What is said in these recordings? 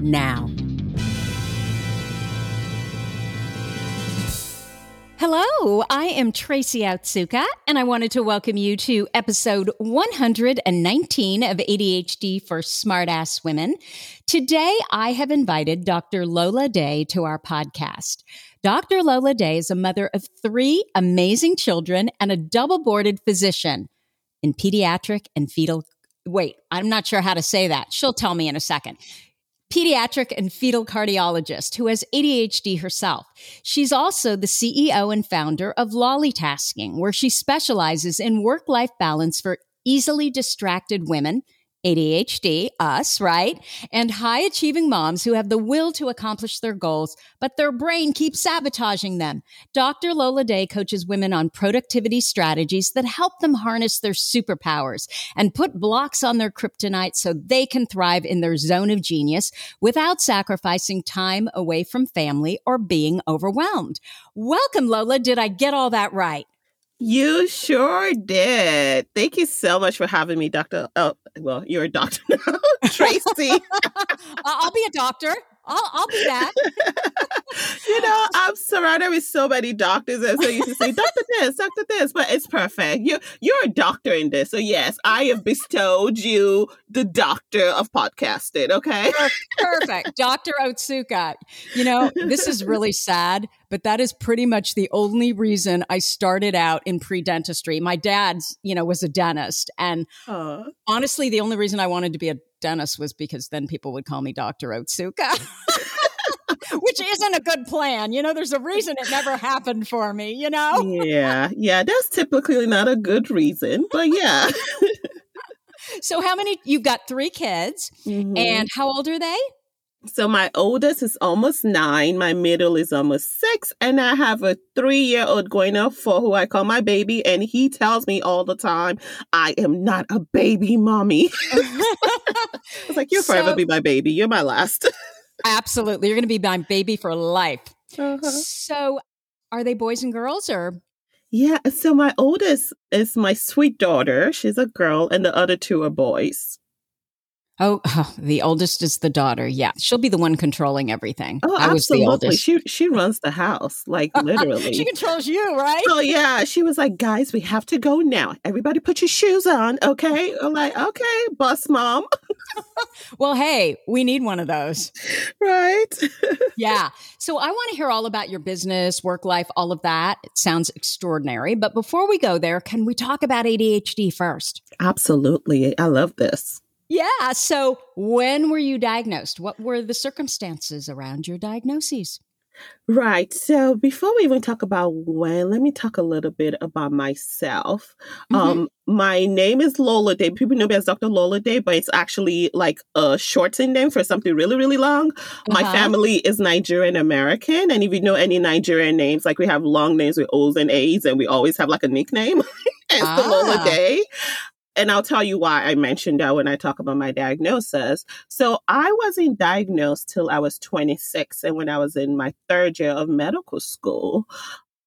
now. Hello, I am Tracy Otsuka, and I wanted to welcome you to episode 119 of ADHD for Smartass Women. Today, I have invited Dr. Lola Day to our podcast. Dr. Lola Day is a mother of three amazing children and a double boarded physician in pediatric and fetal. Wait, I'm not sure how to say that. She'll tell me in a second pediatric and fetal cardiologist who has ADHD herself. She's also the CEO and founder of Lolatasking, where she specializes in work life balance for easily distracted women ADHD, us, right? And high achieving moms who have the will to accomplish their goals, but their brain keeps sabotaging them. Dr. Lola Day coaches women on productivity strategies that help them harness their superpowers and put blocks on their kryptonite so they can thrive in their zone of genius without sacrificing time away from family or being overwhelmed. Welcome, Lola. Did I get all that right? You sure did. Thank you so much for having me, Dr. Oh, well, you're a doctor now, Tracy. I'll be a doctor. I'll, I'll be that. you know, I'm surrounded with so many doctors, and so you can say, "Doctor this, Doctor this," but it's perfect. You you're a doctor in this, so yes, I have bestowed you the doctor of podcasting. Okay, perfect, Doctor Otsuka. You know, this is really sad, but that is pretty much the only reason I started out in pre dentistry. My dad's, you know, was a dentist, and uh. honestly, the only reason I wanted to be a dentist was because then people would call me Dr. Otsuka. Which isn't a good plan. You know, there's a reason it never happened for me, you know? Yeah. Yeah. That's typically not a good reason, but yeah. so, how many? You've got three kids, mm-hmm. and how old are they? So my oldest is almost nine, my middle is almost six, and I have a three year old going up for who I call my baby, and he tells me all the time, I am not a baby mommy. I was like, You'll so, forever be my baby. You're my last. absolutely. You're gonna be my baby for life. Uh-huh. So are they boys and girls or yeah, so my oldest is my sweet daughter. She's a girl, and the other two are boys. Oh, oh, the oldest is the daughter. Yeah, she'll be the one controlling everything. Oh, I absolutely. She she runs the house, like literally. she controls you, right? Oh yeah. She was like, "Guys, we have to go now. Everybody, put your shoes on, okay?" I'm like, "Okay, bus mom." well, hey, we need one of those, right? yeah. So I want to hear all about your business, work life, all of that. It sounds extraordinary. But before we go there, can we talk about ADHD first? Absolutely. I love this. Yeah. So, when were you diagnosed? What were the circumstances around your diagnoses? Right. So before we even talk about when, let me talk a little bit about myself. Mm-hmm. Um, my name is Lola Day. People know me as Dr. Lola Day, but it's actually like a shortened name for something really, really long. Uh-huh. My family is Nigerian American. And if you know any Nigerian names, like we have long names with O's and A's, and we always have like a nickname. it's ah. Lola Day. And I'll tell you why I mentioned that when I talk about my diagnosis. So I wasn't diagnosed till I was 26 and when I was in my third year of medical school.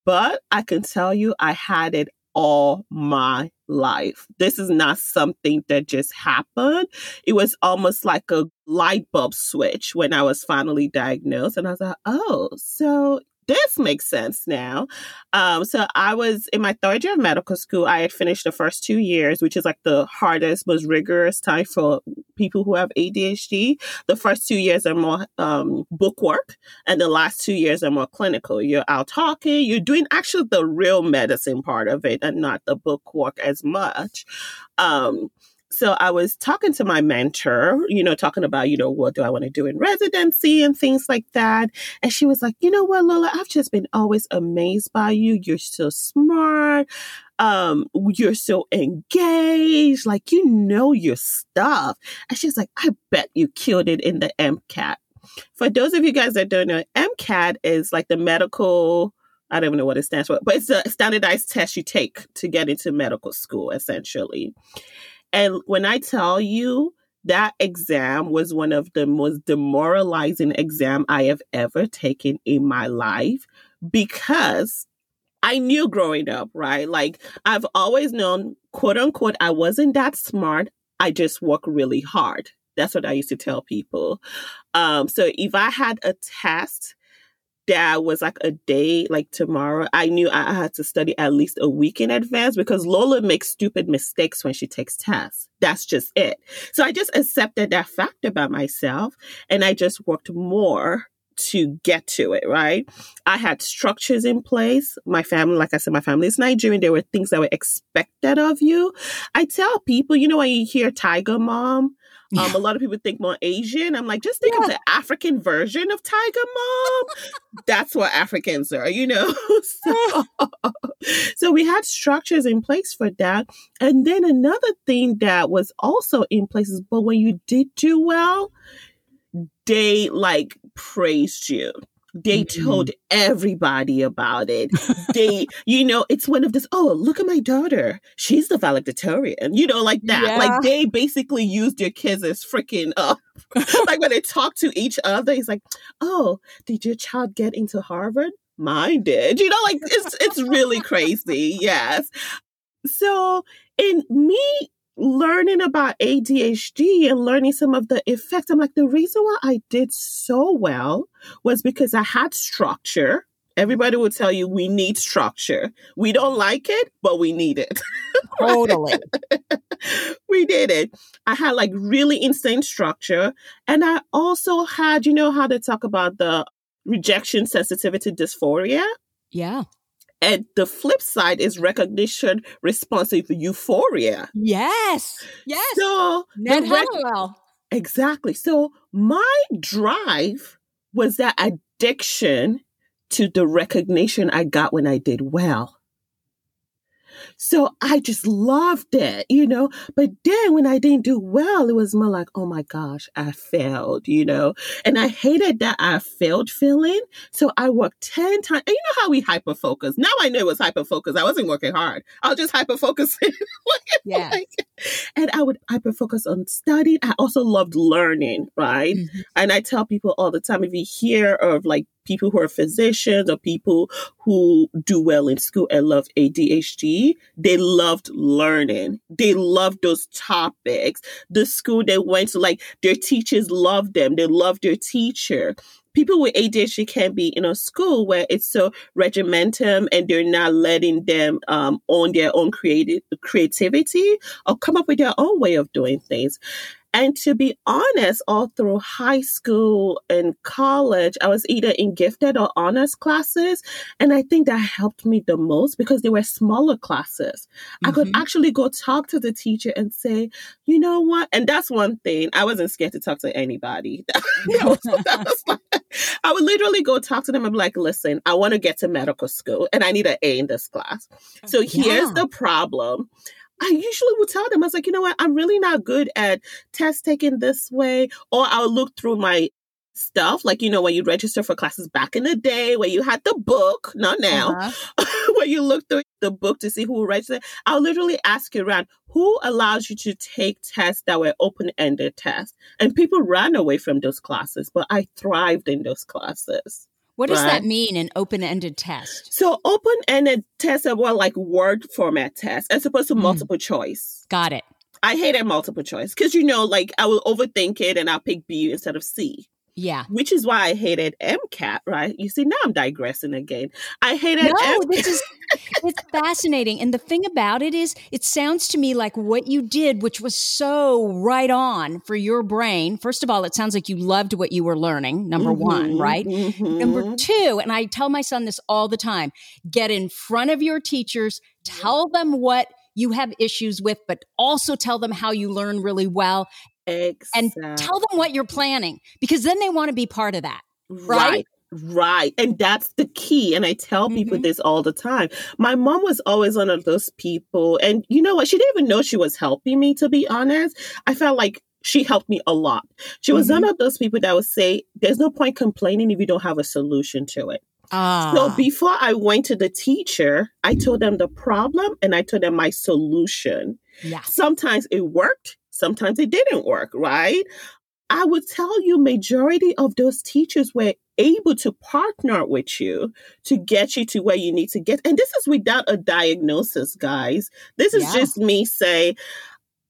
But I can tell you I had it all my life. This is not something that just happened. It was almost like a light bulb switch when I was finally diagnosed. And I was like, oh, so this makes sense now. Um, so I was in my third year of medical school. I had finished the first two years, which is like the hardest, most rigorous time for people who have ADHD. The first two years are more um, and the last two years are more clinical. You're out talking, you're doing actually the real medicine part of it, and not the book work as much. Um, so I was talking to my mentor, you know, talking about, you know, what do I want to do in residency and things like that. And she was like, you know what, Lola, I've just been always amazed by you. You're so smart. Um, you're so engaged. Like, you know your stuff. And she's like, I bet you killed it in the MCAT. For those of you guys that don't know, MCAT is like the medical I don't even know what it stands for, but it's a standardized test you take to get into medical school, essentially. And when I tell you that exam was one of the most demoralizing exam I have ever taken in my life because I knew growing up, right? Like I've always known, quote unquote, I wasn't that smart. I just work really hard. That's what I used to tell people. Um, so if I had a test that was like a day like tomorrow, I knew I had to study at least a week in advance because Lola makes stupid mistakes when she takes tests. That's just it. So I just accepted that fact about myself and I just worked more to get to it, right? I had structures in place. My family, like I said, my family is Nigerian. There were things that were expected of you. I tell people, you know, when you hear Tiger Mom, um, a lot of people think more Asian. I'm like, just think yeah. of the African version of Tiger Mom. That's what Africans are, you know? so, so we had structures in place for that. And then another thing that was also in place is, but when you did do well, they like praised you. They mm-hmm. told everybody about it. they, you know, it's one of this, oh, look at my daughter. She's the valedictorian, you know, like that. Yeah. Like they basically used their kids as freaking up. like when they talk to each other, he's like, oh, did your child get into Harvard? Mine did. You know, like it's it's really crazy. Yes. So in me learning about ADHD and learning some of the effects, I'm like, the reason why I did so well was because I had structure. Everybody will tell you we need structure. We don't like it, but we need it. Totally. we did it. I had like really insane structure. And I also had, you know, how they talk about the rejection sensitivity dysphoria? Yeah. And the flip side is recognition responsive euphoria. Yes. Yes. So Ned rec- Exactly. So my drive was that addiction to the recognition I got when I did well. So I just loved it, you know. But then when I didn't do well, it was more like, oh my gosh, I failed, you know. And I hated that I failed feeling. So I worked 10 times. And you know how we hyper focus. Now I know it was hyper focus. I wasn't working hard. I was just hyper focusing. yeah. and I would hyper focus on studying. I also loved learning, right? Mm-hmm. And I tell people all the time if you hear of like people who are physicians or people who do well in school and love ADHD, they loved learning. They loved those topics. The school they went to, like their teachers loved them. They loved their teacher people with ADHD can be in a school where it's so regimentum and they're not letting them um, own their own creative creativity or come up with their own way of doing things. And to be honest, all through high school and college, I was either in gifted or honors classes. And I think that helped me the most because they were smaller classes. Mm-hmm. I could mm-hmm. actually go talk to the teacher and say, you know what? And that's one thing. I wasn't scared to talk to anybody. I would literally go talk to them and be like, listen, I want to get to medical school and I need an A in this class. So here's yeah. the problem. I usually would tell them, I was like, you know what, I'm really not good at test taking this way. Or I'll look through my stuff, like, you know, when you register for classes back in the day, where you had the book, not now, uh-huh. where you look through the book to see who registered, I'll literally ask you around who allows you to take tests that were open ended tests. And people ran away from those classes, but I thrived in those classes. What does right? that mean, an open ended test? So, open ended tests are more like word format tests as opposed to mm. multiple choice. Got it. I hated multiple choice because, you know, like I will overthink it and I'll pick B instead of C. Yeah. Which is why I hated MCAT, right? You see, now I'm digressing again. I hated No, MCAT. this is it's fascinating. And the thing about it is it sounds to me like what you did, which was so right on for your brain. First of all, it sounds like you loved what you were learning, number mm-hmm, one, right? Mm-hmm. Number two, and I tell my son this all the time get in front of your teachers, tell them what you have issues with, but also tell them how you learn really well. Exactly. And tell them what you're planning because then they want to be part of that. Right. right. Right. And that's the key. And I tell people mm-hmm. this all the time. My mom was always one of those people. And you know what? She didn't even know she was helping me, to be honest. I felt like she helped me a lot. She was mm-hmm. one of those people that would say, there's no point complaining if you don't have a solution to it. Ah. So before I went to the teacher, I told them the problem and I told them my solution. Yeah. Sometimes it worked, sometimes it didn't work, right? I would tell you majority of those teachers were able to partner with you to get you to where you need to get. And this is without a diagnosis, guys. This is yeah. just me say,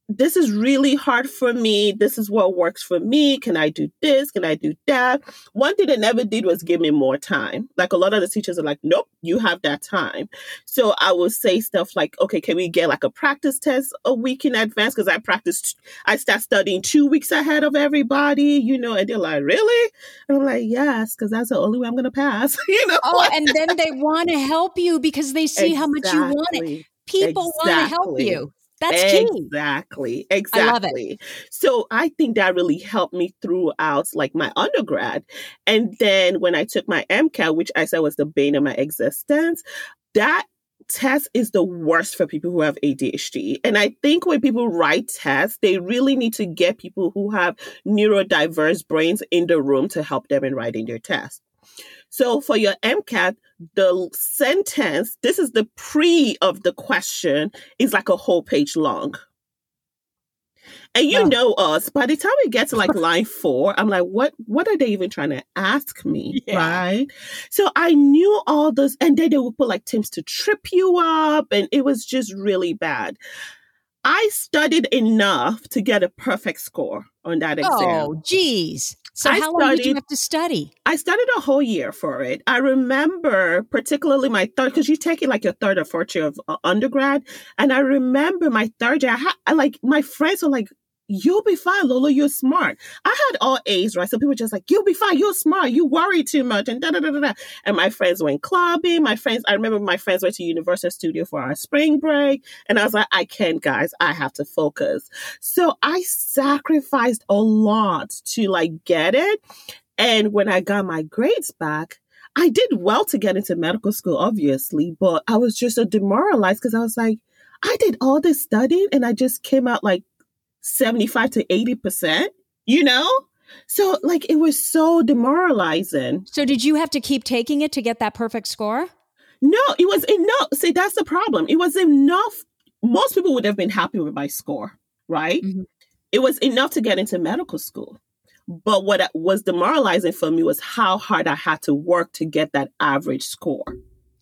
this is really hard for me. This is what works for me. Can I do this? Can I do that? One thing they never did was give me more time. Like a lot of the teachers are like, nope, you have that time. So I will say stuff like, okay, can we get like a practice test a week in advance? Because I practiced, I start studying two weeks ahead of everybody, you know, and they're like, really? And I'm like, yes, because that's the only way I'm going to pass, you know? Oh, and then they want to help you because they see exactly. how much you want it. People exactly. want to help you. That's key. Exactly. Exactly. I love it. So I think that really helped me throughout like my undergrad. And then when I took my MCAT, which I said was the bane of my existence, that test is the worst for people who have ADHD. And I think when people write tests, they really need to get people who have neurodiverse brains in the room to help them in writing their test. So for your MCAT, the sentence, this is the pre of the question, is like a whole page long. And you know us, by the time we get to like line four, I'm like, what what are they even trying to ask me? Yeah. Right. So I knew all those, and then they would put like Tim's to trip you up, and it was just really bad. I studied enough to get a perfect score on that exam. Oh, geez. So I how studied, long did you have to study? I studied a whole year for it. I remember particularly my third, because you take it like your third or fourth year of uh, undergrad. And I remember my third year, I, had, I like my friends were like, you'll be fine, Lola. You're smart. I had all A's, right? So people were just like, you'll be fine. You're smart. You worry too much. And da da da da. And my friends went clubbing. My friends, I remember my friends went to Universal Studio for our spring break. And I was like, I can't, guys. I have to focus. So I sacrificed a lot to like get it. And when I got my grades back, I did well to get into medical school, obviously, but I was just so demoralized because I was like, I did all this studying and I just came out like 75 to 80%, you know? So, like, it was so demoralizing. So, did you have to keep taking it to get that perfect score? No, it was enough. See, that's the problem. It was enough. Most people would have been happy with my score, right? Mm-hmm. It was enough to get into medical school. But what was demoralizing for me was how hard I had to work to get that average score.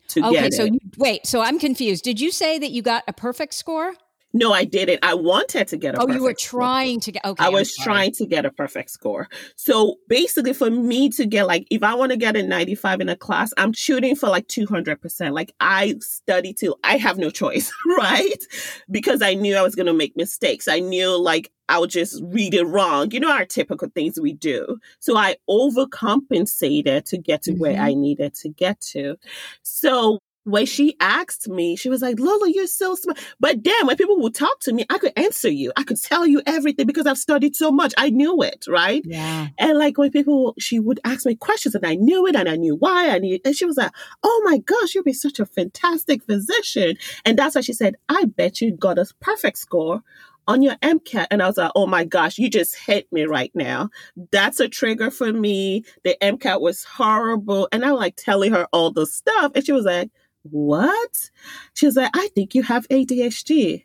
To okay, get so you, wait, so I'm confused. Did you say that you got a perfect score? No, I didn't. I wanted to get a. Oh, you were trying score. to get. Okay, I was trying to get a perfect score. So basically, for me to get like, if I want to get a ninety-five in a class, I'm shooting for like two hundred percent. Like I study till I have no choice, right? Because I knew I was going to make mistakes. I knew like I would just read it wrong. You know, our typical things we do. So I overcompensated to get to mm-hmm. where I needed to get to. So when she asked me, she was like, Lola, you're so smart. But then when people would talk to me, I could answer you. I could tell you everything because I've studied so much. I knew it, right? Yeah. And like when people, she would ask me questions and I knew it and I knew why I knew, and she was like, oh my gosh, you'll be such a fantastic physician. And that's why she said, I bet you got a perfect score on your MCAT. And I was like, oh my gosh, you just hit me right now. That's a trigger for me. The MCAT was horrible. And I'm like telling her all the stuff. And she was like, what? She was like, I think you have ADHD.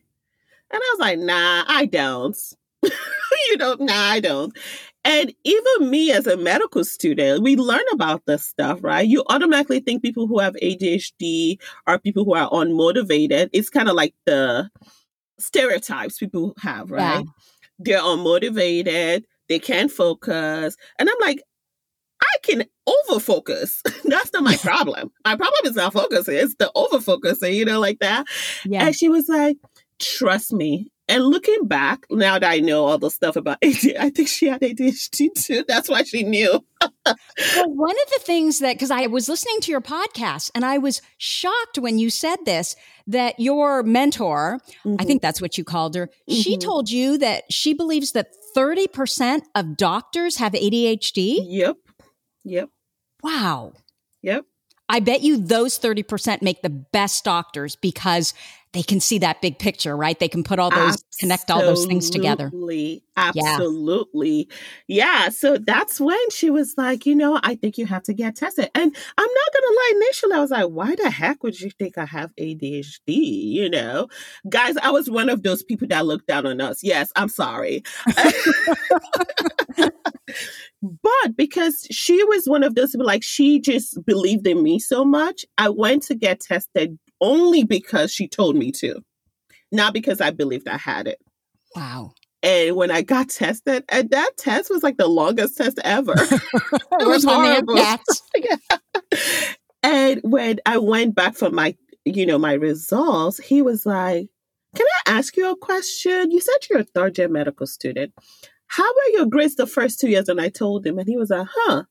And I was like, nah, I don't. you know, nah, I don't. And even me as a medical student, we learn about this stuff, right? You automatically think people who have ADHD are people who are unmotivated. It's kind of like the stereotypes people have, right? Yeah. They're unmotivated, they can't focus. And I'm like, I can overfocus. That's not my problem. my problem is not focusing, it's the overfocusing, you know, like that. Yeah. And she was like, trust me, and looking back, now that I know all the stuff about ADHD, I think she had ADHD too. That's why she knew. well, one of the things that, because I was listening to your podcast and I was shocked when you said this, that your mentor, mm-hmm. I think that's what you called her, mm-hmm. she told you that she believes that 30% of doctors have ADHD. Yep. Yep. Wow. Yep. I bet you those 30% make the best doctors because they can see that big picture, right? They can put all those, absolutely, connect all those things together. Absolutely. Yeah. yeah. So that's when she was like, you know, I think you have to get tested. And I'm not going to lie, initially I was like, why the heck would you think I have ADHD? You know, guys, I was one of those people that looked down on us. Yes, I'm sorry. but because she was one of those people, like she just believed in me so much, I went to get tested only because she told me to, not because I believed I had it. Wow. And when I got tested, and that test was like the longest test ever. it was horrible. yeah. And when I went back for my, you know, my results, he was like, "Can I ask you a question? You said you're a third year medical student. How were your grades the first two years?" And I told him, and he was like, "Huh."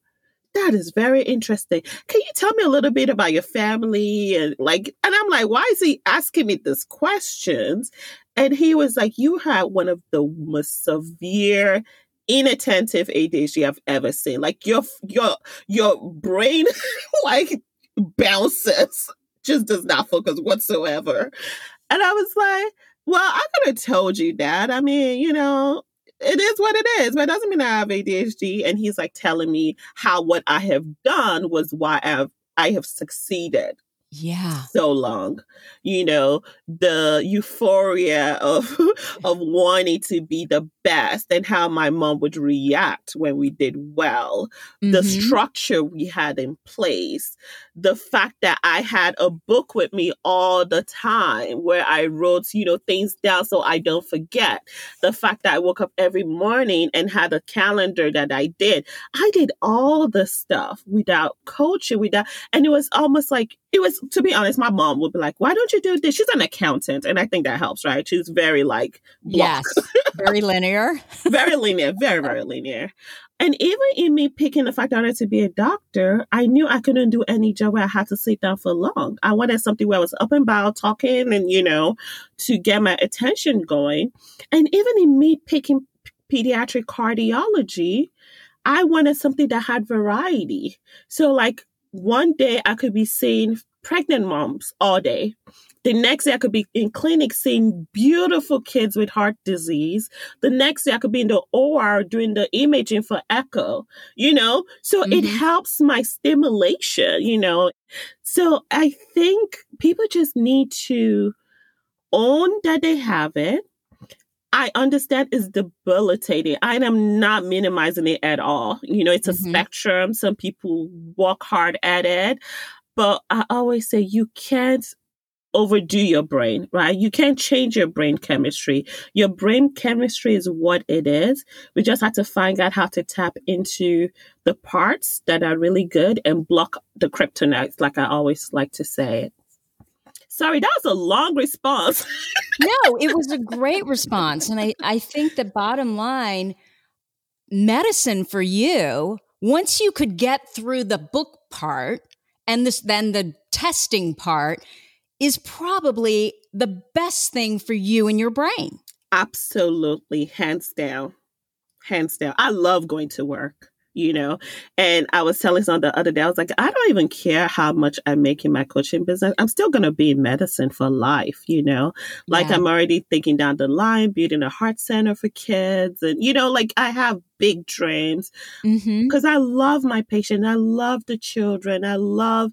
That is very interesting. Can you tell me a little bit about your family and like and I'm like, why is he asking me these questions? And he was like, You had one of the most severe inattentive ADHD I've ever seen. Like your your your brain like bounces, just does not focus whatsoever. And I was like, well, I could have told you that. I mean, you know, it is what it is, but it doesn't mean I have ADHD. And he's like telling me how what I have done was why I've I have succeeded yeah so long you know the euphoria of of wanting to be the best and how my mom would react when we did well mm-hmm. the structure we had in place the fact that i had a book with me all the time where i wrote you know things down so i don't forget. The fact that i woke up every morning and had a calendar that i did. I did all the stuff without coaching without and it was almost like it was to be honest my mom would be like why don't you do this? She's an accountant and i think that helps right? She's very like block. yes. Very linear. Very linear very very linear and even in me picking the fact I wanted to be a doctor, I knew I couldn't do any job where I had to sit down for long. I wanted something where I was up and about talking and, you know, to get my attention going. And even in me picking pediatric cardiology, I wanted something that had variety. So, like, one day I could be seeing pregnant moms all day. The next day I could be in clinic seeing beautiful kids with heart disease. The next day I could be in the OR doing the imaging for echo, you know? So mm-hmm. it helps my stimulation, you know? So I think people just need to own that they have it I understand it's debilitating. I am not minimizing it at all. You know, it's a mm-hmm. spectrum. Some people work hard at it. But I always say you can't overdo your brain, right? You can't change your brain chemistry. Your brain chemistry is what it is. We just have to find out how to tap into the parts that are really good and block the kryptonites, like I always like to say it. Sorry, that was a long response. no, it was a great response. And I, I think the bottom line medicine for you, once you could get through the book part and this then the testing part is probably the best thing for you and your brain. Absolutely, hands down. Hands down. I love going to work. You know? And I was telling someone the other day, I was like, I don't even care how much I make in my coaching business. I'm still going to be in medicine for life, you know? Like yeah. I'm already thinking down the line, building a heart center for kids. And, you know, like I have big dreams because mm-hmm. I love my patient. I love the children. I love,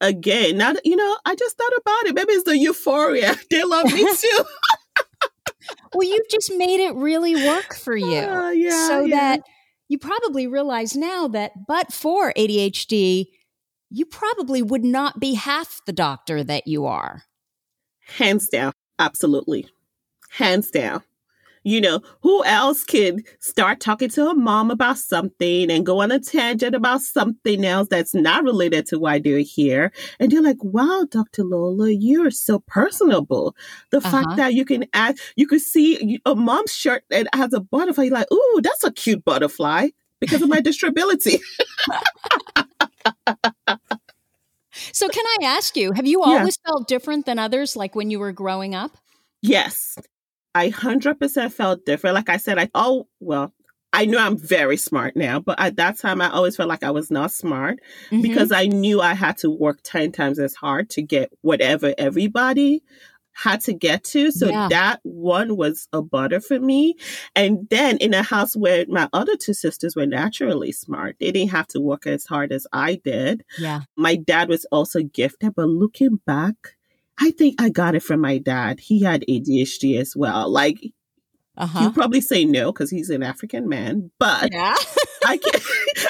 again, now that, you know, I just thought about it. Maybe it's the euphoria. They love me too. well, you've just made it really work for you. Uh, yeah, so yeah. that you probably realize now that but for ADHD, you probably would not be half the doctor that you are. Hands down. Absolutely. Hands down you know, who else could start talking to a mom about something and go on a tangent about something else that's not related to why they're here? And they're like, wow, Dr. Lola, you're so personable. The uh-huh. fact that you can add, you could see a mom's shirt that has a butterfly, you're like, ooh, that's a cute butterfly because of my disability. so, can I ask you, have you always yeah. felt different than others, like when you were growing up? Yes. I 100% felt different. Like I said, I, oh, well, I know I'm very smart now, but at that time, I always felt like I was not smart mm-hmm. because I knew I had to work 10 times as hard to get whatever everybody had to get to. So yeah. that one was a butter for me. And then in a house where my other two sisters were naturally smart, they didn't have to work as hard as I did. Yeah. My dad was also gifted, but looking back, I think I got it from my dad. He had ADHD as well. Like, uh-huh. you probably say no because he's an African man, but yeah. I can,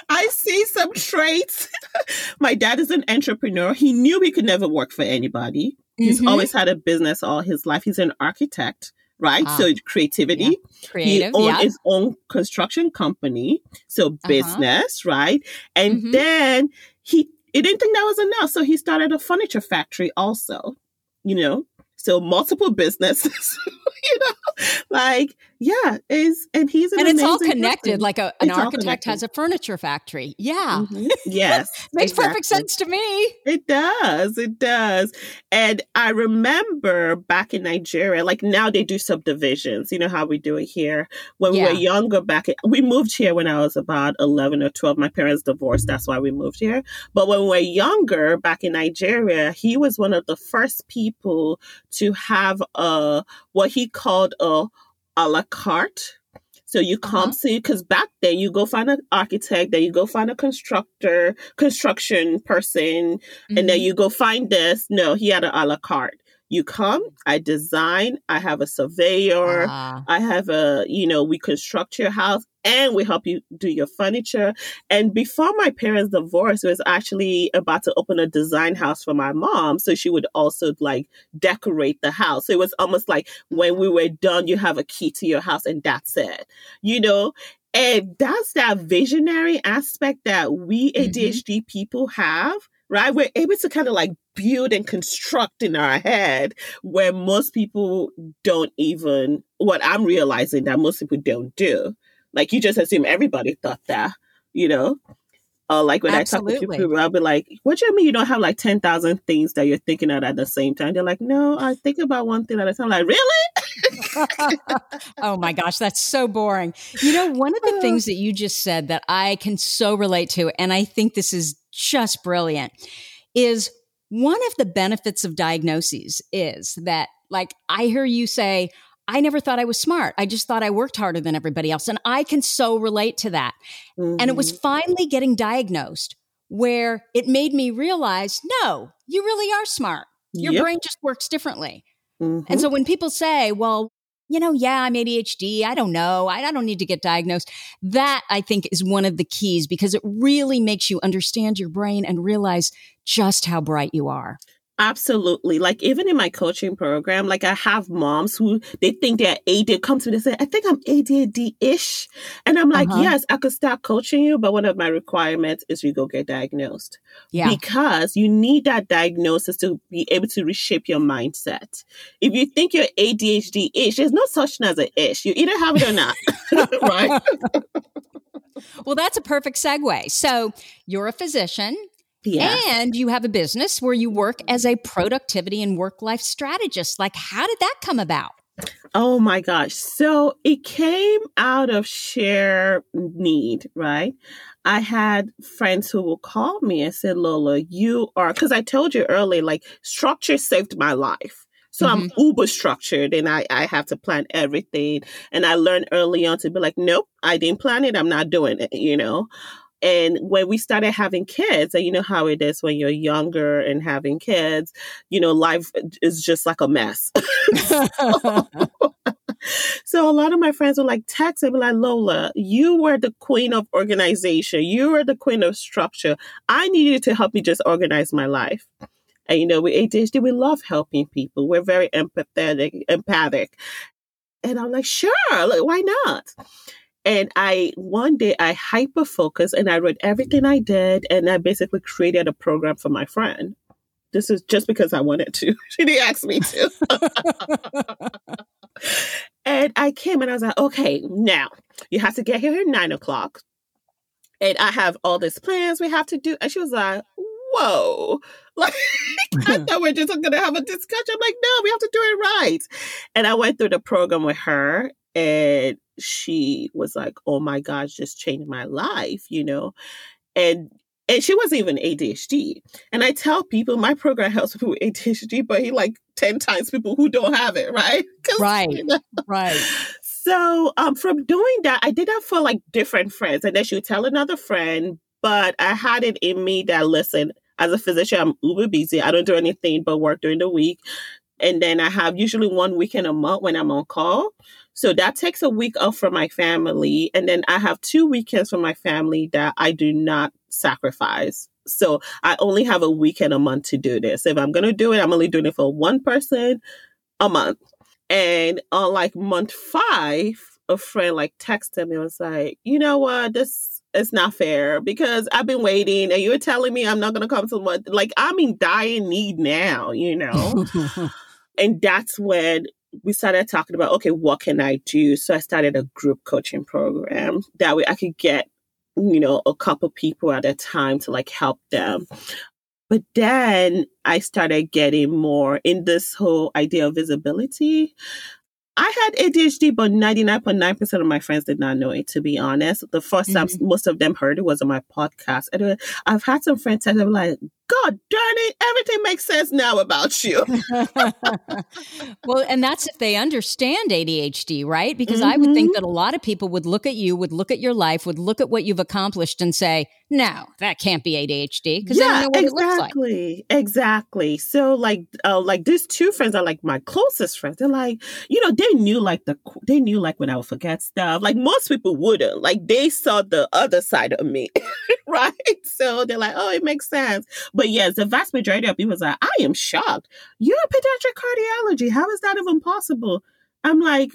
I see some traits. my dad is an entrepreneur. He knew he could never work for anybody. He's mm-hmm. always had a business all his life. He's an architect, right? Ah. So creativity. Yeah. Creative, he owned yeah. his own construction company, so uh-huh. business, uh-huh. right? And mm-hmm. then he he didn't think that was enough, so he started a furniture factory also you know, so multiple businesses, you know, like yeah, is and he's an and it's all connected. Person. Like a, an it's architect has a furniture factory. Yeah, mm-hmm. yes, makes exactly. perfect sense to me. It does, it does. And I remember back in Nigeria, like now they do subdivisions. You know how we do it here. When yeah. we were younger, back in, we moved here when I was about eleven or twelve. My parents divorced, that's why we moved here. But when we were younger, back in Nigeria, he was one of the first people to have a what he called a a la carte. So you come uh-huh. see because back then you go find an architect, then you go find a constructor, construction person, mm-hmm. and then mm-hmm. you go find this. No, he had an a la carte. You come, I design, I have a surveyor, uh. I have a, you know, we construct your house and we help you do your furniture. And before my parents divorce, was actually about to open a design house for my mom. So she would also like decorate the house. So it was almost like when we were done, you have a key to your house and that's it, you know? And that's that visionary aspect that we ADHD mm-hmm. people have right? We're able to kind of like build and construct in our head where most people don't even, what I'm realizing that most people don't do. Like you just assume everybody thought that, you know? Uh, like when Absolutely. I talk to people, I'll be like, "What do you mean you don't have like ten thousand things that you're thinking of at the same time?" They're like, "No, I think about one thing at a time." I'm like, really? oh my gosh, that's so boring. You know, one of the things that you just said that I can so relate to, and I think this is just brilliant, is one of the benefits of diagnoses is that, like, I hear you say, I never thought I was smart. I just thought I worked harder than everybody else. And I can so relate to that. Mm-hmm. And it was mm-hmm. finally getting diagnosed where it made me realize no, you really are smart. Your yep. brain just works differently. Mm-hmm. And so when people say, well, you know, yeah, I'm ADHD. I don't know. I, I, don't need to get diagnosed. That I think is one of the keys because it really makes you understand your brain and realize just how bright you are. Absolutely. Like even in my coaching program, like I have moms who they think they're ADD come to me and say, I think I'm ADD-ish. And I'm like, uh-huh. yes, I could start coaching you, but one of my requirements is you go get diagnosed. Yeah. Because you need that diagnosis to be able to reshape your mindset. If you think you're ADHD-ish, there's no such thing as an ish. You either have it or not. right? well, that's a perfect segue. So you're a physician Yes. And you have a business where you work as a productivity and work life strategist. Like, how did that come about? Oh my gosh. So it came out of sheer need, right? I had friends who will call me and say, Lola, you are, because I told you earlier, like structure saved my life. So mm-hmm. I'm uber structured and I, I have to plan everything. And I learned early on to be like, nope, I didn't plan it. I'm not doing it, you know? And when we started having kids, and you know how it is when you're younger and having kids, you know, life is just like a mess. so, a lot of my friends were like, text and be like, Lola, you were the queen of organization. You were the queen of structure. I need you to help me just organize my life. And you know, with ADHD, we love helping people. We're very empathetic, empathic. And I'm like, sure, like, why not? And I, one day I hyper focused and I wrote everything I did and I basically created a program for my friend. This is just because I wanted to. She didn't ask me to. and I came and I was like, okay, now you have to get here at nine o'clock. And I have all these plans we have to do. And she was like, whoa. Like, I thought we're just going to have a discussion. I'm like, no, we have to do it right. And I went through the program with her and she was like, "Oh my gosh, just changed my life," you know, and and she wasn't even ADHD. And I tell people my program helps people with ADHD, but he like ten times people who don't have it, right? Right, you know? right. So um, from doing that, I did that for like different friends, and then she would tell another friend. But I had it in me that listen, as a physician, I'm uber busy. I don't do anything but work during the week. And then I have usually one weekend a month when I'm on call. So that takes a week off from my family. And then I have two weekends from my family that I do not sacrifice. So I only have a weekend a month to do this. If I'm going to do it, I'm only doing it for one person a month. And on like month five, a friend like texted me and was like, you know what, this is not fair because I've been waiting and you're telling me I'm not going to come to what, like I'm in dire need now, you know? and that's when we started talking about, okay, what can I do? So I started a group coaching program. That way I could get, you know, a couple people at a time to like help them. But then I started getting more in this whole idea of visibility. I had ADHD, but 99.9% of my friends did not know it, to be honest. The 1st mm-hmm. time most of them heard it was on my podcast. And I've had some friends tell me, like, God darn it, everything makes sense now about you. well, and that's if they understand ADHD, right? Because mm-hmm. I would think mm-hmm. that a lot of people would look at you, would look at your life, would look at what you've accomplished and say, no, that can't be ADHD because yeah, they don't know what exactly, it looks like. Exactly. So like uh, like these two friends are like my closest friends. They're like, you know, they knew like the they knew like when I would forget stuff. Like most people wouldn't. Like they saw the other side of me. right? So they're like, oh, it makes sense. But yes, the vast majority of people are like, I am shocked. You're a pediatric cardiology. How is that even possible? I'm like,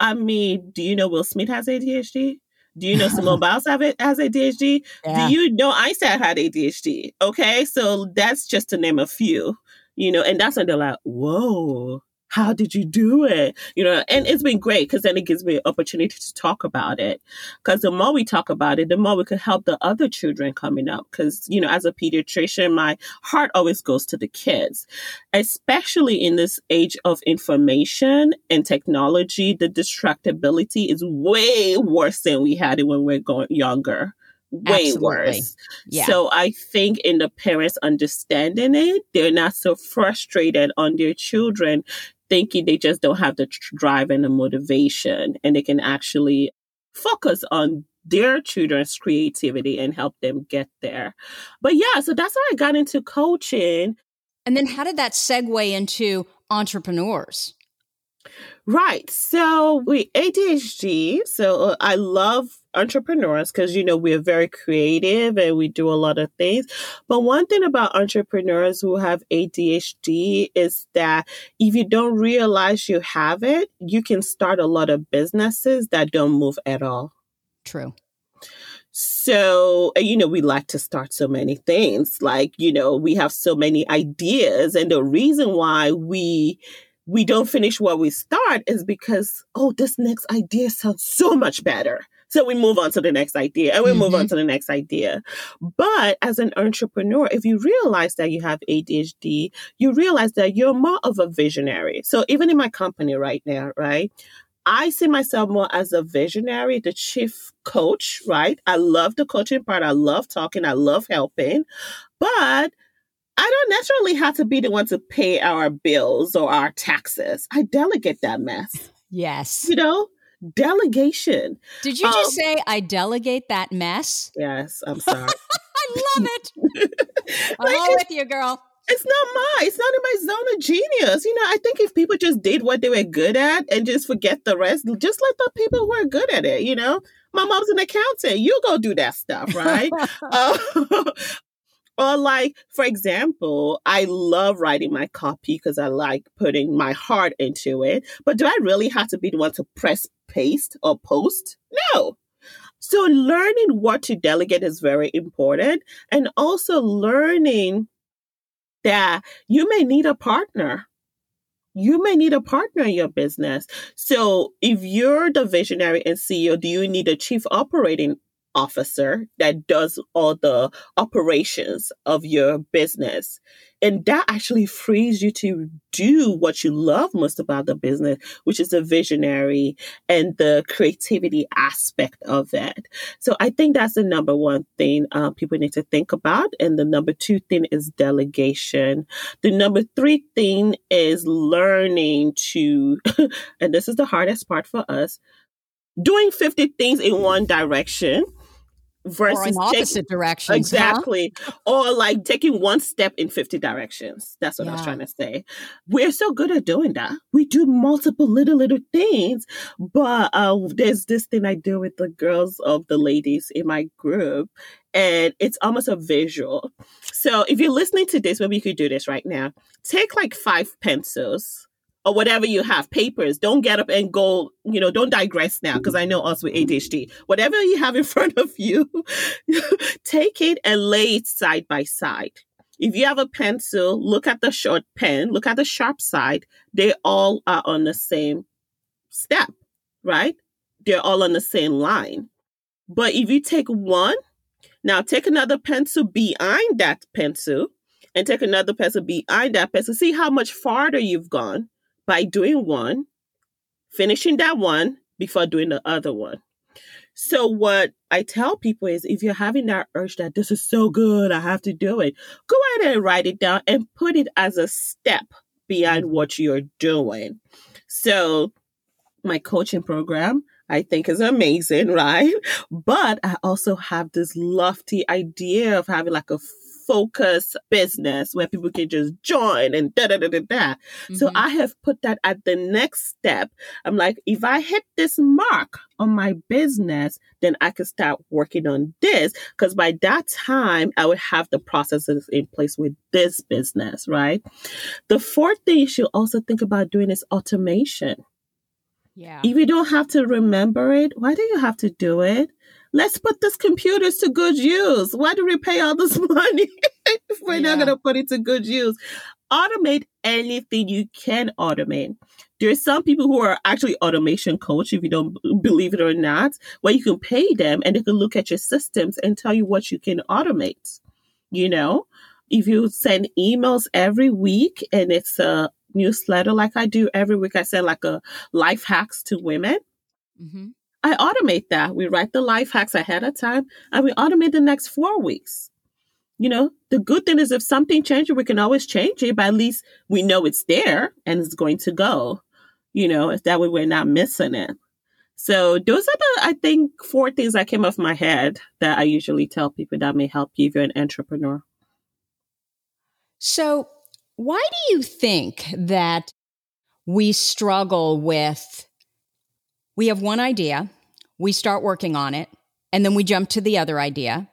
I mean, do you know Will Smith has ADHD? Do you know Simone Biles have it has ADHD? Yeah. Do you know Einstein had ADHD? Okay, so that's just to name a few, you know, and that's when they're like, whoa, how did you do it? You know, and it's been great because then it gives me an opportunity to talk about it. Because the more we talk about it, the more we could help the other children coming up. Because, you know, as a pediatrician, my heart always goes to the kids, especially in this age of information and technology. The distractibility is way worse than we had it when we are going younger way Absolutely. worse. Yeah. So I think in the parents understanding it, they're not so frustrated on their children thinking they just don't have the drive and the motivation and they can actually focus on their children's creativity and help them get there. But yeah, so that's how I got into coaching. And then how did that segue into entrepreneurs? Right. So we ADHD. So uh, I love entrepreneurs because you know we're very creative and we do a lot of things. But one thing about entrepreneurs who have ADHD is that if you don't realize you have it, you can start a lot of businesses that don't move at all. True. So, you know, we like to start so many things. Like, you know, we have so many ideas. And the reason why we we don't finish what we start is because, oh, this next idea sounds so much better. So we move on to the next idea and we mm-hmm. move on mm-hmm. to the next idea. But as an entrepreneur, if you realize that you have ADHD, you realize that you're more of a visionary. So even in my company right now, right? I see myself more as a visionary, the chief coach, right? I love the coaching part. I love talking. I love helping. But I don't necessarily have to be the one to pay our bills or our taxes. I delegate that mess. Yes. You know, delegation. Did you just um, say I delegate that mess? Yes, I'm sorry. I love it. I'm all with you, girl. It's not my, it's not in my zone of genius. You know, I think if people just did what they were good at and just forget the rest, just let the people who are good at it, you know? My mom's an accountant. You go do that stuff, right? uh, or like, for example, I love writing my copy because I like putting my heart into it. But do I really have to be the one to press paste or post? No. So learning what to delegate is very important. And also learning that you may need a partner. You may need a partner in your business. So if you're the visionary and CEO, do you need a chief operating officer that does all the operations of your business. And that actually frees you to do what you love most about the business, which is the visionary and the creativity aspect of it. So I think that's the number one thing uh, people need to think about. And the number two thing is delegation. The number three thing is learning to, and this is the hardest part for us, doing 50 things in one direction versus opposite directions. Exactly. Huh? Or like taking one step in 50 directions. That's what yeah. I was trying to say. We're so good at doing that. We do multiple little, little things. But uh, there's this thing I do with the girls of the ladies in my group. And it's almost a visual. So if you're listening to this, maybe you could do this right now. Take like five pencils or whatever you have, papers. Don't get up and go, you know, don't digress now because I know us with mm-hmm. ADHD. Whatever you have in front of you, take it and lay it side by side. If you have a pencil, look at the short pen, look at the sharp side. They all are on the same step, right? They're all on the same line. But if you take one, now take another pencil behind that pencil and take another pencil behind that pencil. See how much farther you've gone by doing one, finishing that one before doing the other one. So, what I tell people is if you're having that urge that this is so good, I have to do it, go ahead and write it down and put it as a step behind mm-hmm. what you're doing. So, my coaching program, I think is amazing, right? But I also have this lofty idea of having like a focus business where people can just join and da da da da da. Mm-hmm. So I have put that at the next step. I'm like, if I hit this mark on my business, then I can start working on this. Because by that time, I would have the processes in place with this business, right? The fourth thing you should also think about doing is automation. Yeah. If you don't have to remember it, why do you have to do it? Let's put this computers to good use. Why do we pay all this money if we're yeah. not going to put it to good use? Automate anything you can automate. There are some people who are actually automation coach, if you don't believe it or not, where you can pay them and they can look at your systems and tell you what you can automate. You know, if you send emails every week and it's a newsletter like I do every week, I send like a life hacks to women. Mm-hmm. I automate that. We write the life hacks ahead of time and we automate the next four weeks. You know, the good thing is if something changes, we can always change it, but at least we know it's there and it's going to go. You know, if that way we're not missing it. So those are the, I think, four things that came off my head that I usually tell people that may help you if you're an entrepreneur. So why do you think that we struggle with we have one idea, we start working on it, and then we jump to the other idea,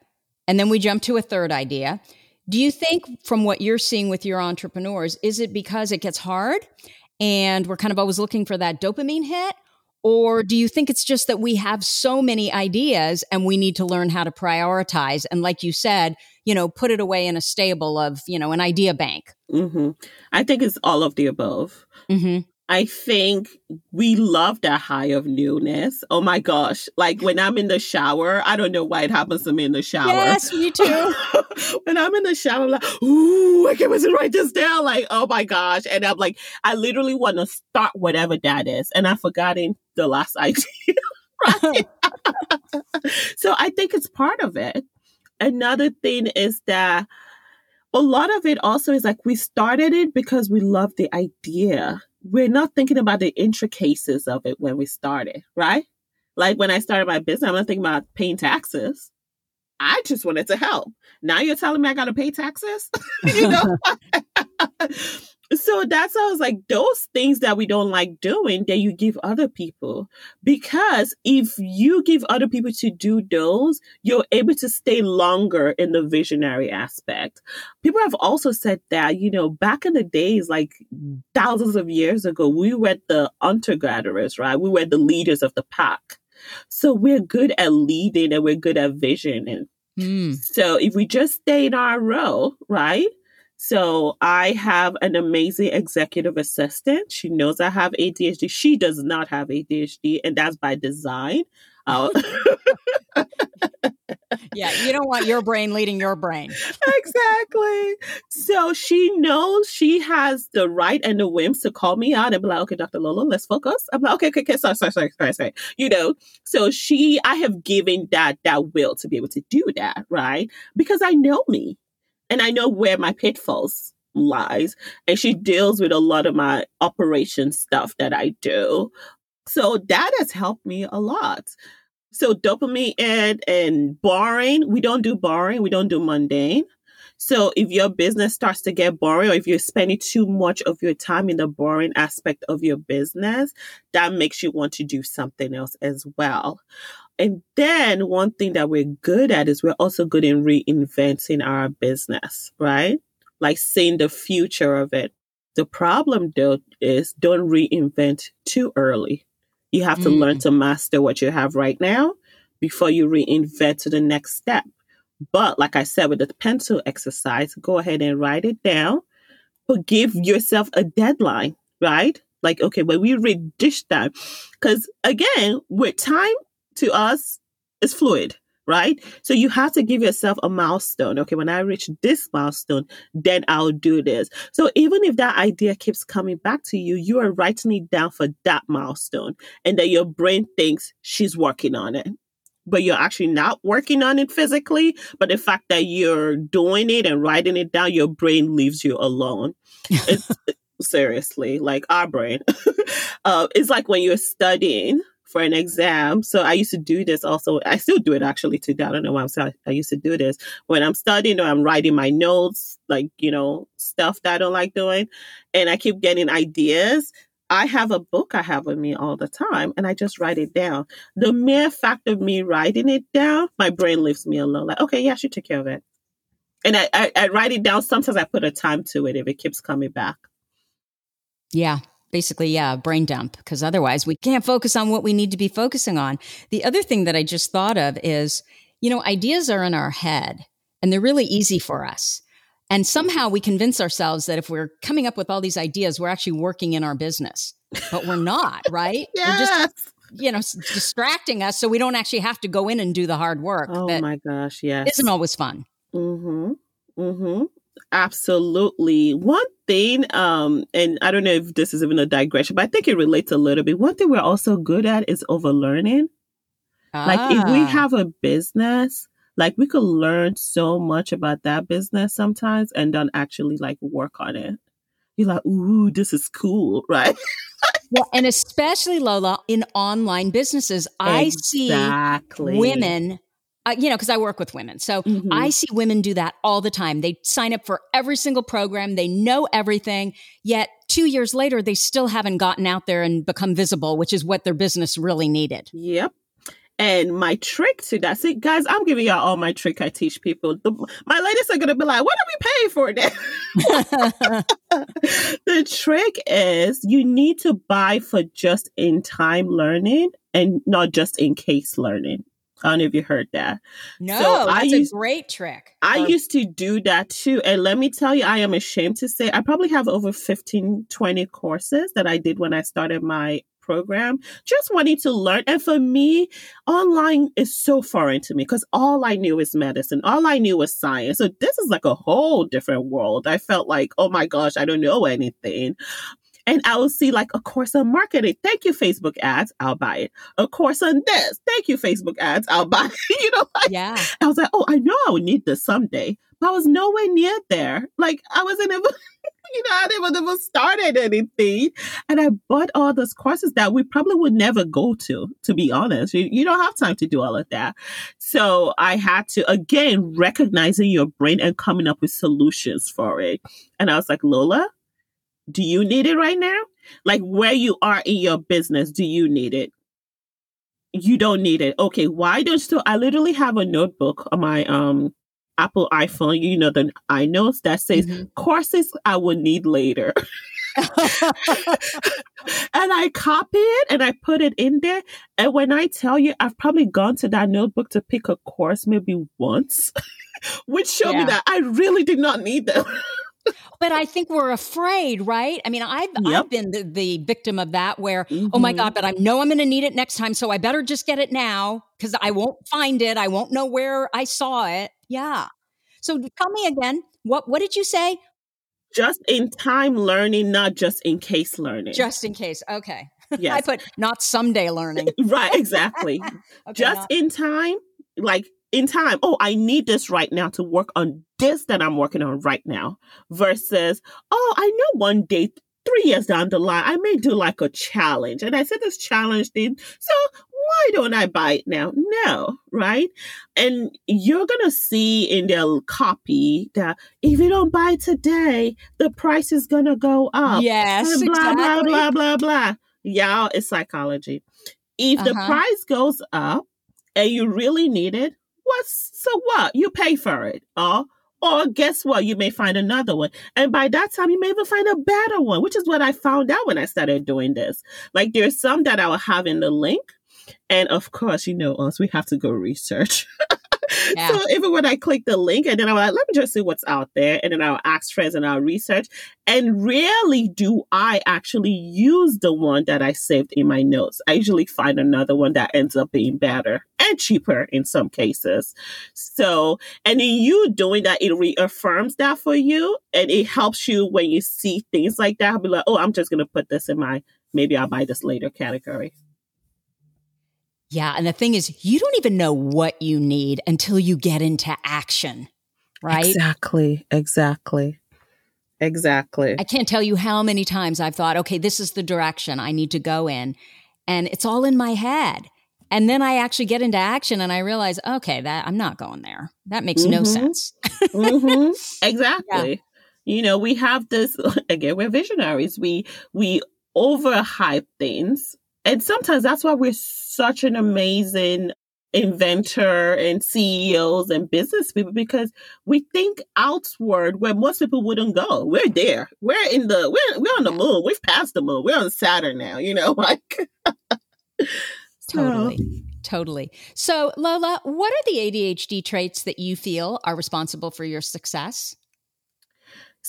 and then we jump to a third idea. Do you think, from what you're seeing with your entrepreneurs, is it because it gets hard and we're kind of always looking for that dopamine hit? Or do you think it's just that we have so many ideas and we need to learn how to prioritize? And like you said, you know, put it away in a stable of, you know, an idea bank. Mm-hmm. I think it's all of the above. Mm-hmm I think we love that high of newness. Oh my gosh. Like when I'm in the shower, I don't know why it happens to me in the shower. Yes, me too. when I'm in the shower, I'm like, ooh, I can't wait to write this down. Like, oh my gosh. And I'm like, I literally want to start whatever that is. And I've forgotten the last idea. right. so I think it's part of it. Another thing is that a lot of it also is like we started it because we love the idea we're not thinking about the intricacies of it when we started, right? Like when I started my business, I'm not thinking about paying taxes. I just wanted to help. Now you're telling me I got to pay taxes? you know? so that's how I was like, those things that we don't like doing, that you give other people. Because if you give other people to do those, you're able to stay longer in the visionary aspect. People have also said that, you know, back in the days, like thousands of years ago, we were the hunter-gatherers, right? We were the leaders of the pack. So we're good at leading and we're good at visioning. Mm. So if we just stay in our role, right? So I have an amazing executive assistant. She knows I have ADHD. She does not have ADHD, and that's by design. Uh, yeah, you don't want your brain leading your brain. exactly. So she knows she has the right and the whims to call me out and be like, okay, Dr. Lola, let's focus. I'm like, okay, okay, okay, sorry, sorry, sorry, sorry, sorry. You know, so she, I have given that, that will to be able to do that, right? Because I know me and I know where my pitfalls lies. And she deals with a lot of my operation stuff that I do. So that has helped me a lot. So dopamine and, and boring, we don't do boring, we don't do mundane. So if your business starts to get boring or if you're spending too much of your time in the boring aspect of your business, that makes you want to do something else as well. And then one thing that we're good at is we're also good in reinventing our business, right? Like seeing the future of it. The problem though is don't reinvent too early. You have to mm. learn to master what you have right now before you reinvent to the next step. But like I said with the pencil exercise, go ahead and write it down, but give yourself a deadline, right? Like, okay, when we reach this time, because again, with time, to us is fluid, right? So you have to give yourself a milestone. Okay, when I reach this milestone, then I'll do this. So even if that idea keeps coming back to you, you are writing it down for that milestone, and that your brain thinks she's working on it. But you're actually not working on it physically. But the fact that you're doing it and writing it down, your brain leaves you alone. It's, seriously, like our brain. uh, it's like when you're studying, for an exam. So I used to do this also. I still do it actually today. I don't know why I'm saying I used to do this when I'm studying or I'm writing my notes, like, you know, stuff that I don't like doing. And I keep getting ideas. I have a book I have with me all the time and I just write it down. The mere fact of me writing it down, my brain leaves me alone. Like, okay, yeah, she took care of it. And I, I, I write it down. Sometimes I put a time to it if it keeps coming back. Yeah, basically, yeah, brain dump, because otherwise we can't focus on what we need to be focusing on. The other thing that I just thought of is, you know, ideas are in our head and they're really easy for us. And somehow we convince ourselves that if we're coming up with all these ideas, we're actually working in our business, but we're not, right? yes. We're just, you know, distracting us so we don't actually have to go in and do the hard work. Oh my gosh, yes. Isn't always fun. Mm-hmm. Mm-hmm. Absolutely. One thing, um, and I don't know if this is even a digression, but I think it relates a little bit. One thing we're also good at is overlearning. Ah. Like if we ah. have a business, like we could learn so much about that business sometimes and then actually like work on it. You're like, ooh, this is cool, right? well, and especially Lola in online businesses, exactly. I see women uh, you know, because I work with women. So mm-hmm. I see women do that all the time. They sign up for every single program, they know everything, yet two years later, they still haven't gotten out there and become visible, which is what their business really needed. Yep. And my trick to that, see, guys, I'm giving y'all all my trick I teach people. The, my ladies are going to be like, what are we paying for that? the trick is you need to buy for just in time learning and not just in case learning. I don't know if you heard that. No, so that's I used, a great trick. I used to do that too. And let me tell you, I am ashamed to say I probably have over 15, 20 courses that I did when I started my program, just wanting to learn. And for me, online is so foreign to me because all I knew is medicine. All I knew was science. So this is like a whole different world. I felt like, oh my gosh, I don't know anything. And I will see like a course on marketing. Thank you, Facebook ads. I'll buy it. A course on this. Thank you, Facebook ads. I'll buy it. you know, like, yeah. I was like, oh, I know I would need this someday, but I was nowhere near there. Like I wasn't able, you know, I didn't even started anything. And I bought all those courses that we probably would never go to, to be honest. You, you don't have time to do all of that. So I had to, again, recognizing your brain and coming up with solutions for it. And I was like, Lola, do you need it right now? Like where you are in your business, do you need it? You don't need it. Okay, why don't you? I literally have a notebook on my um Apple iPhone, you know, the I iNotes that says mm-hmm. courses I will need later. and I copy it and I put it in there. And when I tell you, I've probably gone to that notebook to pick a course maybe once, which showed yeah. me that I really did not need them but I think we're afraid, right? I mean, I've, yep. I've been the, the, victim of that where, mm-hmm. oh my God, mm-hmm. but I know I'm going to need it next time. So I better just get it now because I won't find it. I won't know where I saw it. Yeah. So tell me again, what, what did you say? Just in time learning, not just in case learning. Just in case. Okay. Yes. I put not someday learning. right, exactly. okay, just not- in time, like in time, oh, I need this right now to work on this that I'm working on right now versus, oh, I know one day, three years down the line, I may do like a challenge. And I said this challenge thing. So why don't I buy it now? No, right? And you're going to see in their copy that if you don't buy today, the price is going to go up. Yes. And blah, exactly. blah, blah, blah, blah. Y'all, it's psychology. If uh-huh. the price goes up and you really need it, what's so what? You pay for it. Or or guess what? You may find another one. And by that time, you may even find a better one, which is what I found out when I started doing this. Like there's some that I will have in the link. And of course, you know us, we have to go research. Yeah. So even when I click the link and then I'm like, let me just see what's out there. And then I'll ask friends and I'll research. And rarely do I actually use the one that I saved in my notes. I usually find another one that ends up being better and cheaper in some cases. So, and in you doing that, it reaffirms that for you and it helps you when you see things like that. I'll be like, oh, I'm just going to put this in my maybe I'll buy this later category. Yeah. And the thing is, you don't even know what you need until you get into action, right? Exactly. Exactly. Exactly. I can't tell you how many times I've thought, okay, this is the direction I need to go in. And it's all in my head. And then I actually get into action and I realize, okay, that I'm not going there. That makes mm-hmm. no sense. mm-hmm. Exactly. Yeah. You know, we have this again, we're visionaries. We we overhype things and sometimes that's why we're such an amazing inventor and CEOs and business people because we think outward where most people wouldn't go. We're there. We're in the we're we're on the moon. We've passed the moon. We're on Saturn now, you know, like Totally. Totally. So, Lola, what are the ADHD traits that you feel are responsible for your success?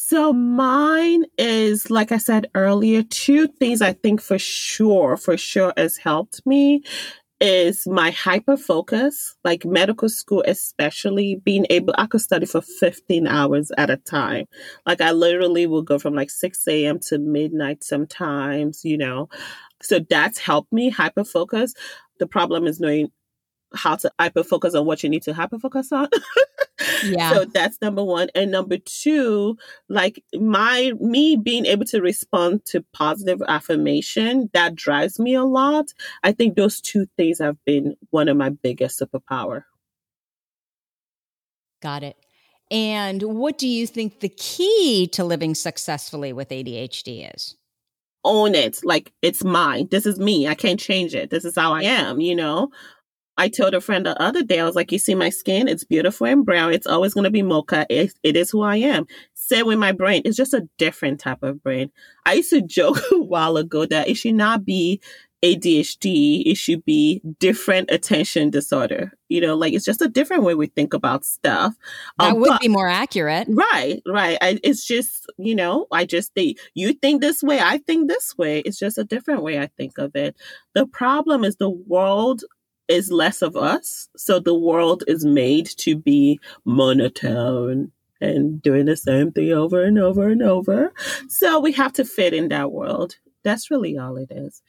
So mine is, like I said earlier, two things I think for sure, for sure has helped me is my hyper focus, like medical school, especially being able, I could study for 15 hours at a time. Like I literally will go from like 6 a.m. to midnight sometimes, you know. So that's helped me hyper focus. The problem is knowing how to hyper focus on what you need to hyper focus on. yeah. So that's number one. And number two, like my me being able to respond to positive affirmation, that drives me a lot. I think those two things have been one of my biggest superpower. Got it. And what do you think the key to living successfully with ADHD is? Own it. Like it's mine. This is me. I can't change it. This is how I am, you know? I told a friend the other day, I was like, you see my skin? It's beautiful and brown. It's always going to be mocha. It, it is who I am. Same with my brain. It's just a different type of brain. I used to joke a while ago that it should not be ADHD, it should be different attention disorder. You know, like it's just a different way we think about stuff. That um, would but, be more accurate. Right, right. I, it's just, you know, I just think you think this way, I think this way. It's just a different way I think of it. The problem is the world is less of us. So the world is made to be monotone and doing the same thing over and over and over. So we have to fit in that world. That's really all it is.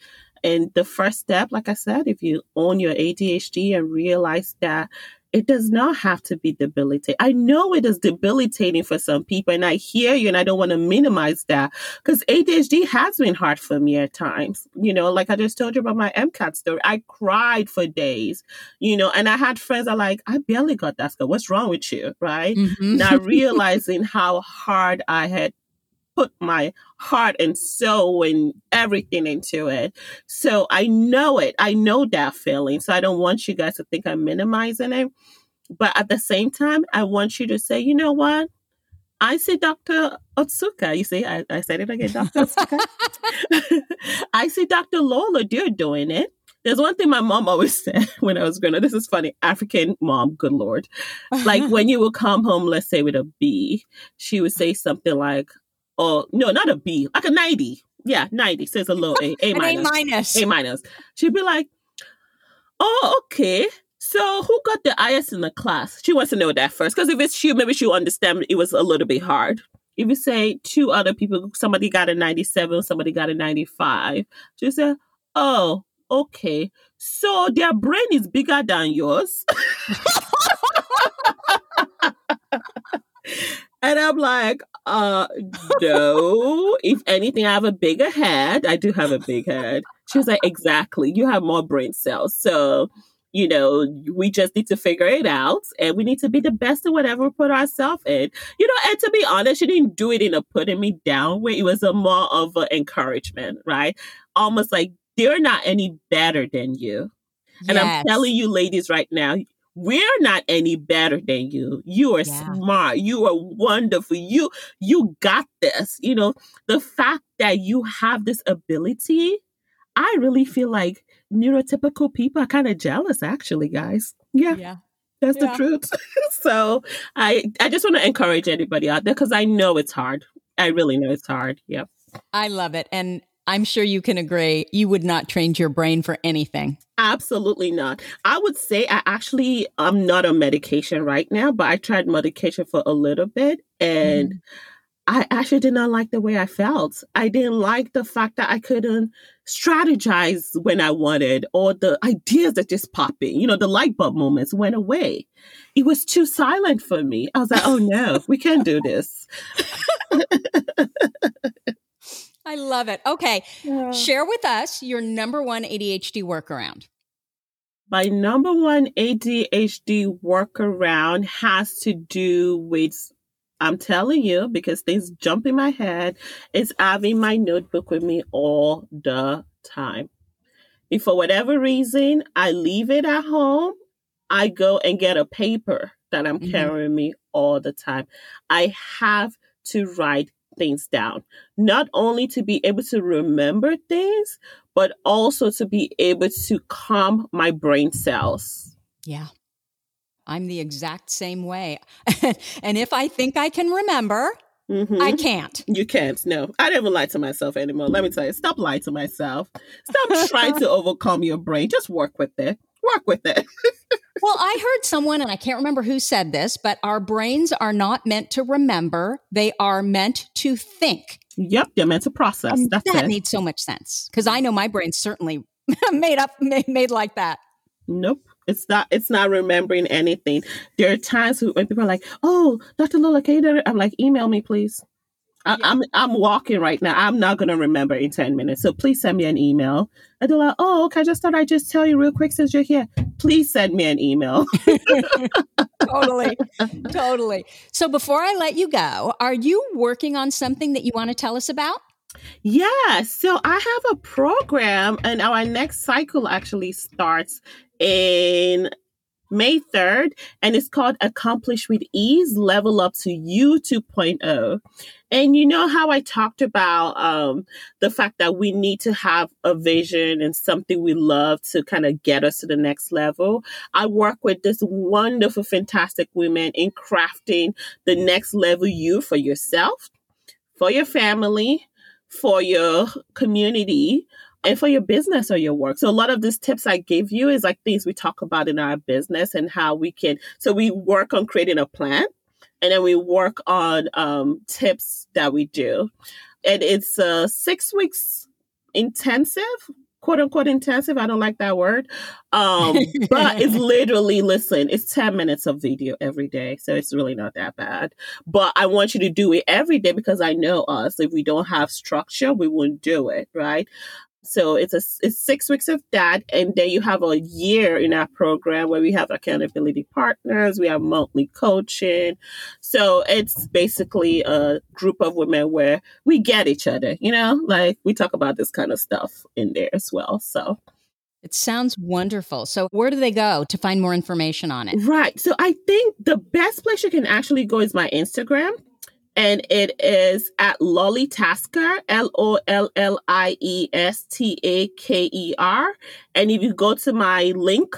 And the first step, like I said, if you own your ADHD and realize that it does not have to be debilitating. I know it is debilitating for some people, and I hear you, and I don't want to minimize that because ADHD has been hard for me at times. You know, like I just told you about my MCAT story. I cried for days, you know, and I had friends that are like, I barely got that score. What's wrong with you? Right. Mm-hmm. Not realizing how hard I had put my heart and soul and everything into it. So I know it. I know that feeling. So I don't want you guys to think I'm minimizing it. But at the same time, I want you to say, you know what? I see Dr. Otsuka. You see, I, I said it again, Dr. Otsuka. I see Dr. Lola, they're doing it. There's one thing my mom always said when I was growing up. This is funny. African mom, good Lord. Like when you would come home, let's say with a B, she would say something like, or no, not a B, like a 90. Yeah, 90. Says a low A, A minus. A minus. A minus. She'd be like, oh, okay. So who got the highest in the class? She wants to know that first. Because if it's you, maybe she'll understand it was a little bit hard. If you say two other people, somebody got a 97, somebody got a 95, she say, oh, okay. So their brain is bigger than yours. And I'm like, uh, no. if anything, I have a bigger head. I do have a big head. She was like, exactly. You have more brain cells. So, you know, we just need to figure it out and we need to be the best at whatever we put ourselves in. You know, and to be honest, she didn't do it in a putting me down way. It was a more of an encouragement, right? Almost like they're not any better than you. Yes. And I'm telling you, ladies, right now, we're not any better than you. You are yeah. smart. You are wonderful. You you got this you know? The fact that you have this ability i really feel like neurotypical people are kind of jealous actually guys. Yeah. Yeah. That's yeah. the truth. So i i just want to encourage anybody out there because i know it's hard. I really know it's hard. Yeah I love it. And I'm sure you can agree, you would not train your brain for anything. Absolutely not. I would say I actually I'm not on medication right now, but I tried medication for a little bit and mm. I actually did not like the way I felt. I didn't like the fact that I couldn't strategize when I wanted or the ideas that just pop in. You know, the light bulb moments went away. It was too silent for me. I was like, oh no, we can't do this. I love it. Okay. Yeah. Share with us your number one ADHD workaround. My number one ADHD workaround has to do with, I'm telling you, because things jump in my head, is having my notebook with me all the time. If for whatever reason I leave it at home, I go and get a paper that I'm mm-hmm. carrying me all the time. I have to write things down, not only to be able to remember things, but also to be able to calm my brain cells. Yeah. I'm the exact same way. and if I think I can remember, Mm-hmm. I can't. You can't. No, I don't even lie to myself anymore. Let me tell you, stop lying to myself. Stop trying to overcome your brain. Just work with it. Work with it. well, I heard someone, and I can't remember who said this, but our brains are not meant to remember, they are meant to think. Yep, they're meant to process. And That's that it. made so much sense because I know my brain certainly made up, made, made like that. Nope. It's not. It's not remembering anything. There are times when people are like, "Oh, Dr. Lola, can you?" I'm like, "Email me, please." I, yeah. I'm I'm walking right now. I'm not gonna remember in ten minutes. So please send me an email. And they're like, oh, okay. I just thought I'd just tell you real quick since you're here. Please send me an email. totally, totally. So before I let you go, are you working on something that you want to tell us about? Yeah. So I have a program, and our next cycle actually starts in May 3rd, and it's called Accomplish with Ease Level Up to You 2.0. And you know how I talked about um, the fact that we need to have a vision and something we love to kind of get us to the next level. I work with this wonderful, fantastic women in crafting the next level you for yourself, for your family, for your community, and for your business or your work. So a lot of these tips I give you is like things we talk about in our business and how we can. So we work on creating a plan, and then we work on um, tips that we do, and it's uh, six weeks intensive quote unquote intensive. I don't like that word. Um, but it's literally, listen, it's 10 minutes of video every day. So it's really not that bad. But I want you to do it every day because I know us. If we don't have structure, we wouldn't do it. Right. So it's a it's six weeks of that, and then you have a year in our program where we have accountability partners, we have monthly coaching. So it's basically a group of women where we get each other. You know, like we talk about this kind of stuff in there as well. So. It sounds wonderful. So, where do they go to find more information on it? Right. So, I think the best place you can actually go is my Instagram and it is at Lolly Tasker, L O L L I E S T A K E R. And if you go to my link,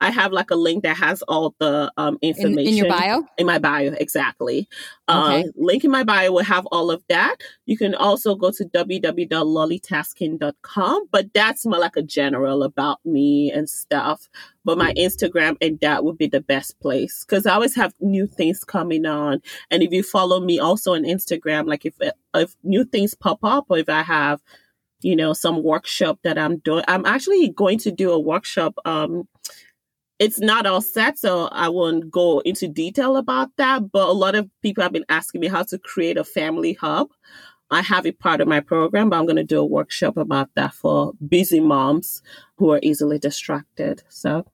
I have like a link that has all the um, information in, in, your bio. In my bio, exactly. Okay. Um, link in my bio will have all of that. You can also go to www.lolatasking.com, but that's more like a general about me and stuff. But my Instagram and that would be the best place because I always have new things coming on. And if you follow me also on Instagram, like if if new things pop up or if I have you know some workshop that i'm doing i'm actually going to do a workshop um it's not all set, so I won't go into detail about that. But a lot of people have been asking me how to create a family hub. I have it part of my program, but I'm going to do a workshop about that for busy moms who are easily distracted. So,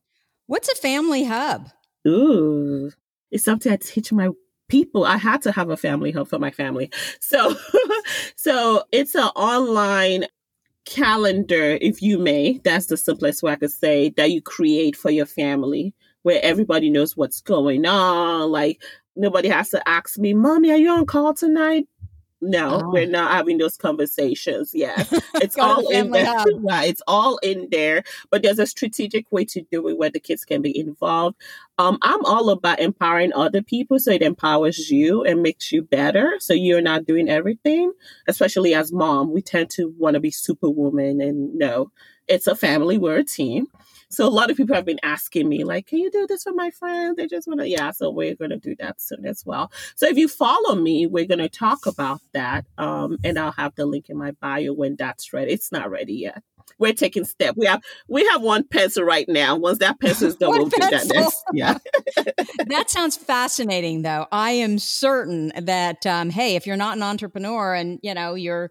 what's a family hub? Ooh, it's something I teach my people. I had to have a family hub for my family. So, so it's an online calendar, if you may, that's the simplest way I could say, that you create for your family, where everybody knows what's going on. Like, nobody has to ask me, Mommy, are you on call tonight? No, oh. we're not having those conversations. Yeah, it's all in there. Yeah, it's all in there. But there's a strategic way to do it where the kids can be involved. Um, I'm all about empowering other people so it empowers you and makes you better. So you're not doing everything. Especially as mom, we tend to want to be superwoman, and no, it's a family. We're a team. So a lot of people have been asking me, like, can you do this for my friends? They just want to, yeah. So we're going to do that soon as well. So if you follow me, we're going to talk about that. Um, and I'll have the link in my bio when that's ready. It's not ready yet. We're taking step. We have we have one pencil right now. Once that pencil is done, we'll pencil. do that next. Yeah. that sounds fascinating, though. I am certain that um, hey, if you're not an entrepreneur and you know your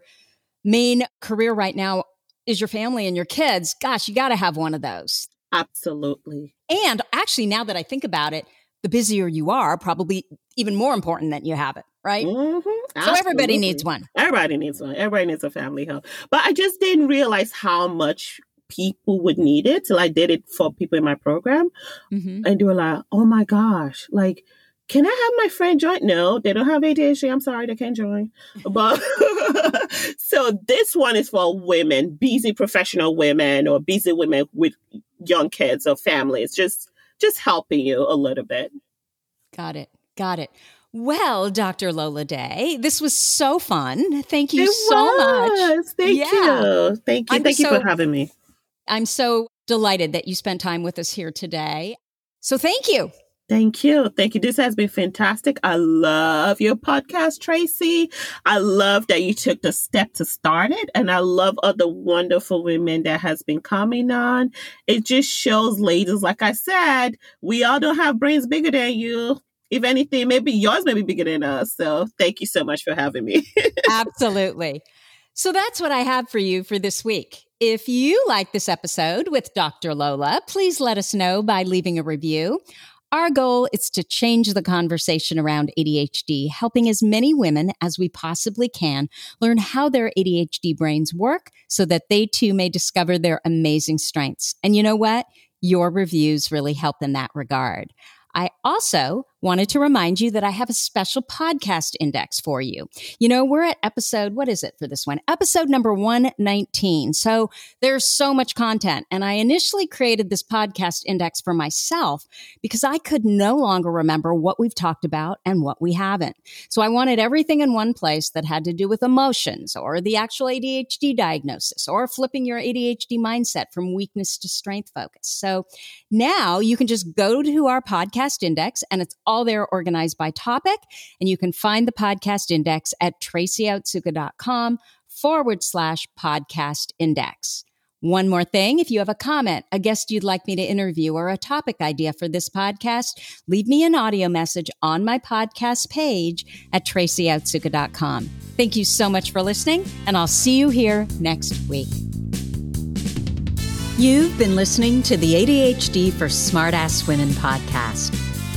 main career right now is your family and your kids, gosh, you got to have one of those. Absolutely. And actually, now that I think about it, the busier you are, probably even more important that you have it, right? Mm-hmm. So everybody needs one. Everybody needs one. Everybody needs a family hub. But I just didn't realize how much people would need it till I did it for people in my program. Mm-hmm. And they were like, oh my gosh, like, can I have my friend join? No, they don't have ADHD. I'm sorry, they can't join. But so this one is for women, busy professional women or busy women with young kids or families, just just helping you a little bit. Got it. Got it. Well, Dr. Lola Day, this was so fun. Thank you it so was. much. Thank yeah. you. Thank you. I'm Thank so, you for having me. I'm so delighted that you spent time with us here today. So thank you. Thank you. Thank you. This has been fantastic. I love your podcast, Tracy. I love that you took the step to start it. And I love other wonderful women that has been coming on. It just shows ladies, like I said, we all don't have brains bigger than you. If anything, maybe yours may be bigger than us. So thank you so much for having me. Absolutely. So that's what I have for you for this week. If you like this episode with Dr. Lola, please let us know by leaving a review. Our goal is to change the conversation around ADHD, helping as many women as we possibly can learn how their ADHD brains work so that they too may discover their amazing strengths. And you know what? Your reviews really help in that regard. I also wanted to remind you that I have a special podcast index for you. You know, we're at episode, what is it for this one? Episode number 119. So there's so much content. And I initially created this podcast index for myself because I could no longer remember what we've talked about and what we haven't. So I wanted everything in one place that had to do with emotions or the actual ADHD diagnosis or flipping your ADHD mindset from weakness to strength focus. So now you can just go to our podcast index and it's all all there organized by topic. And you can find the podcast index at tracyotsuka.com forward slash podcast index. One more thing if you have a comment, a guest you'd like me to interview, or a topic idea for this podcast, leave me an audio message on my podcast page at tracyotsuka.com. Thank you so much for listening, and I'll see you here next week. You've been listening to the ADHD for Smartass Women podcast.